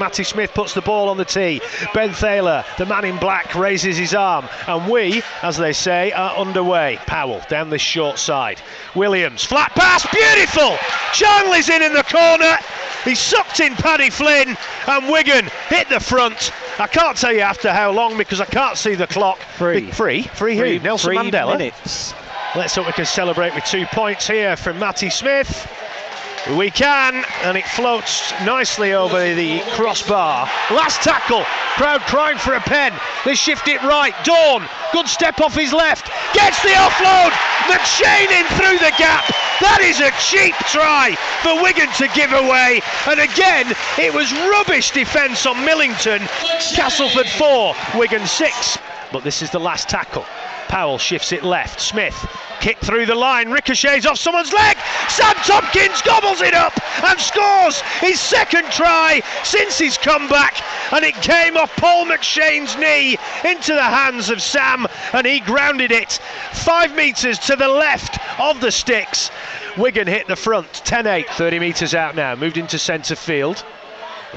Matty Smith puts the ball on the tee. Ben Thaler, the man in black, raises his arm. And we, as they say, are underway. Powell down this short side. Williams, flat pass, beautiful! Charnley's in in the corner. He sucked in Paddy Flynn and Wigan hit the front. I can't tell you after how long because I can't see the clock. Free. Free? Free who? Nelson Mandela? minutes. Let's hope we can celebrate with two points here from Matty Smith. We can, and it floats nicely over the crossbar. Last tackle, crowd crying for a pen. They shift it right. Dorn, good step off his left, gets the offload. McShane in through the gap. That is a cheap try for Wigan to give away. And again, it was rubbish defence on Millington. Castleford 4, Wigan 6. But this is the last tackle. Powell shifts it left. Smith kick through the line, ricochets off someone's leg. Sam Tomkins gobbles it up and scores his second try since his comeback. And it came off Paul McShane's knee into the hands of Sam, and he grounded it five metres to the left of the sticks. Wigan hit the front, 10 8, 30 metres out now, moved into centre field.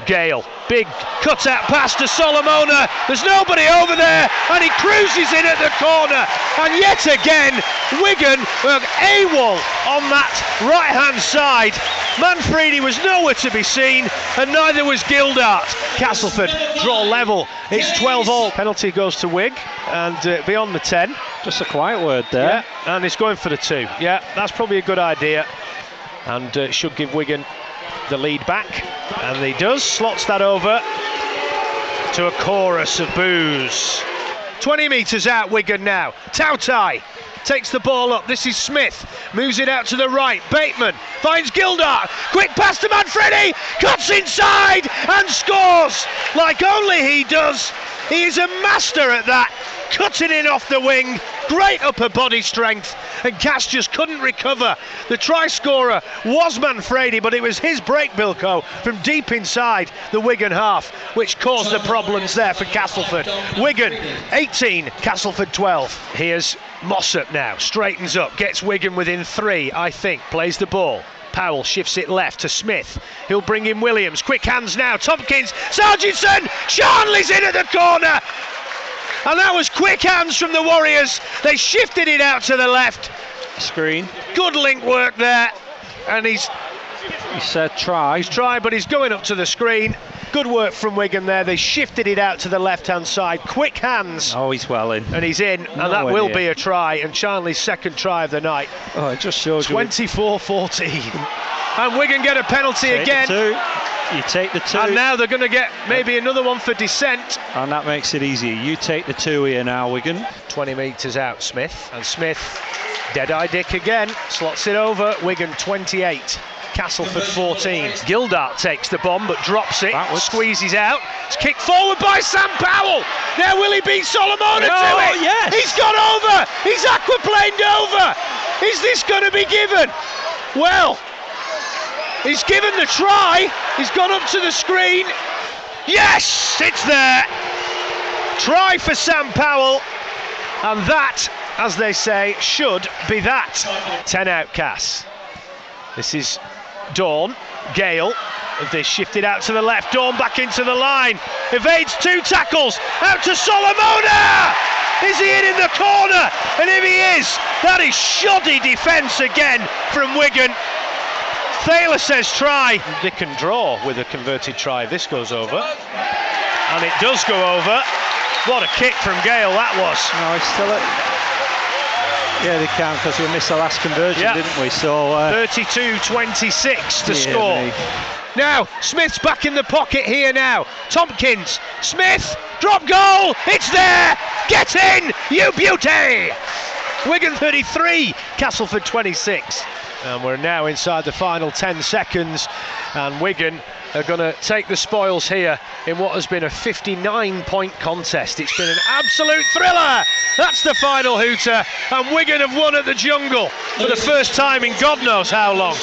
Gale, big cut out pass to Solomona. There's nobody over there, and he cruises in at the corner. And yet again, Wigan were AWOL on that right hand side. Manfredi was nowhere to be seen, and neither was Gildart. Castleford draw level. It's 12 all. Penalty goes to Wig, and uh, beyond the 10. Just a quiet word there. Yeah, and he's going for the two. Yeah, that's probably a good idea, and uh, should give Wigan the lead back, and he does. Slots that over to a chorus of boos. 20 metres out, Wigan now. Tautai takes the ball up. This is Smith. Moves it out to the right. Bateman finds Gildart. Quick pass to Manfredi. Cuts inside and scores like only he does. He is a master at that. Cutting in off the wing. Great upper body strength. And Cass just couldn't recover. The try scorer was Manfredi, but it was his break, Bilko, from deep inside the Wigan half, which caused the problems there for Castleford. Wigan 18, Castleford 12. Here's Mossop now, straightens up, gets Wigan within three, I think, plays the ball. Powell shifts it left to Smith. He'll bring in Williams. Quick hands now. Tomkins, Sarginson, Charnley's in at the corner. And that was quick hands from the Warriors. They shifted it out to the left. Screen. Good link work there. And he's He said try. he's trying, but he's going up to the screen. Good work from Wigan there. They shifted it out to the left hand side. Quick hands. Oh, he's well in. And he's in, and that will near. be a try. And Charnley's second try of the night. Oh, it just shows 24 14. And Wigan get a penalty Take again. The two. You take the two. And now they're going to get maybe another one for descent. And that makes it easier. You take the two here now, Wigan. 20 metres out, Smith. And Smith, dead eye dick again, slots it over. Wigan 28. Castleford 14. Gildart takes the bomb but drops it, Backwards. squeezes out. It's kicked forward by Sam Powell. Now will he beat Solomona No, to it? yes. He's gone over. He's aquaplaned over. Is this going to be given? Well, he's given the try. He's gone up to the screen. Yes, it's there. Try for Sam Powell. And that, as they say, should be that. 10 out Cass. This is Dorn, Gale. They shifted out to the left. Dorn back into the line. Evades two tackles. Out to Solomona! Is he in in the corner? And if he is, that is shoddy defence again from Wigan. Thaler says try. They can draw with a converted try. This goes over. And it does go over. What a kick from Gale that was. No, he's still at. Yeah, they can because we missed the last conversion, Yeah. didn't we? So. Uh, 32 26 to dear score. me. Now, Smith's back in the pocket here now. Tomkins, Smith, drop goal, it's there! Get in, you beauty! Wigan 33, Castleford 26. And we're now inside the final 10 seconds, and Wigan are going to take the spoils here in what has been a 59 point contest. It's been an absolute thriller! That's the final hooter, and Wigan have won at the jungle for the first time in God knows how long.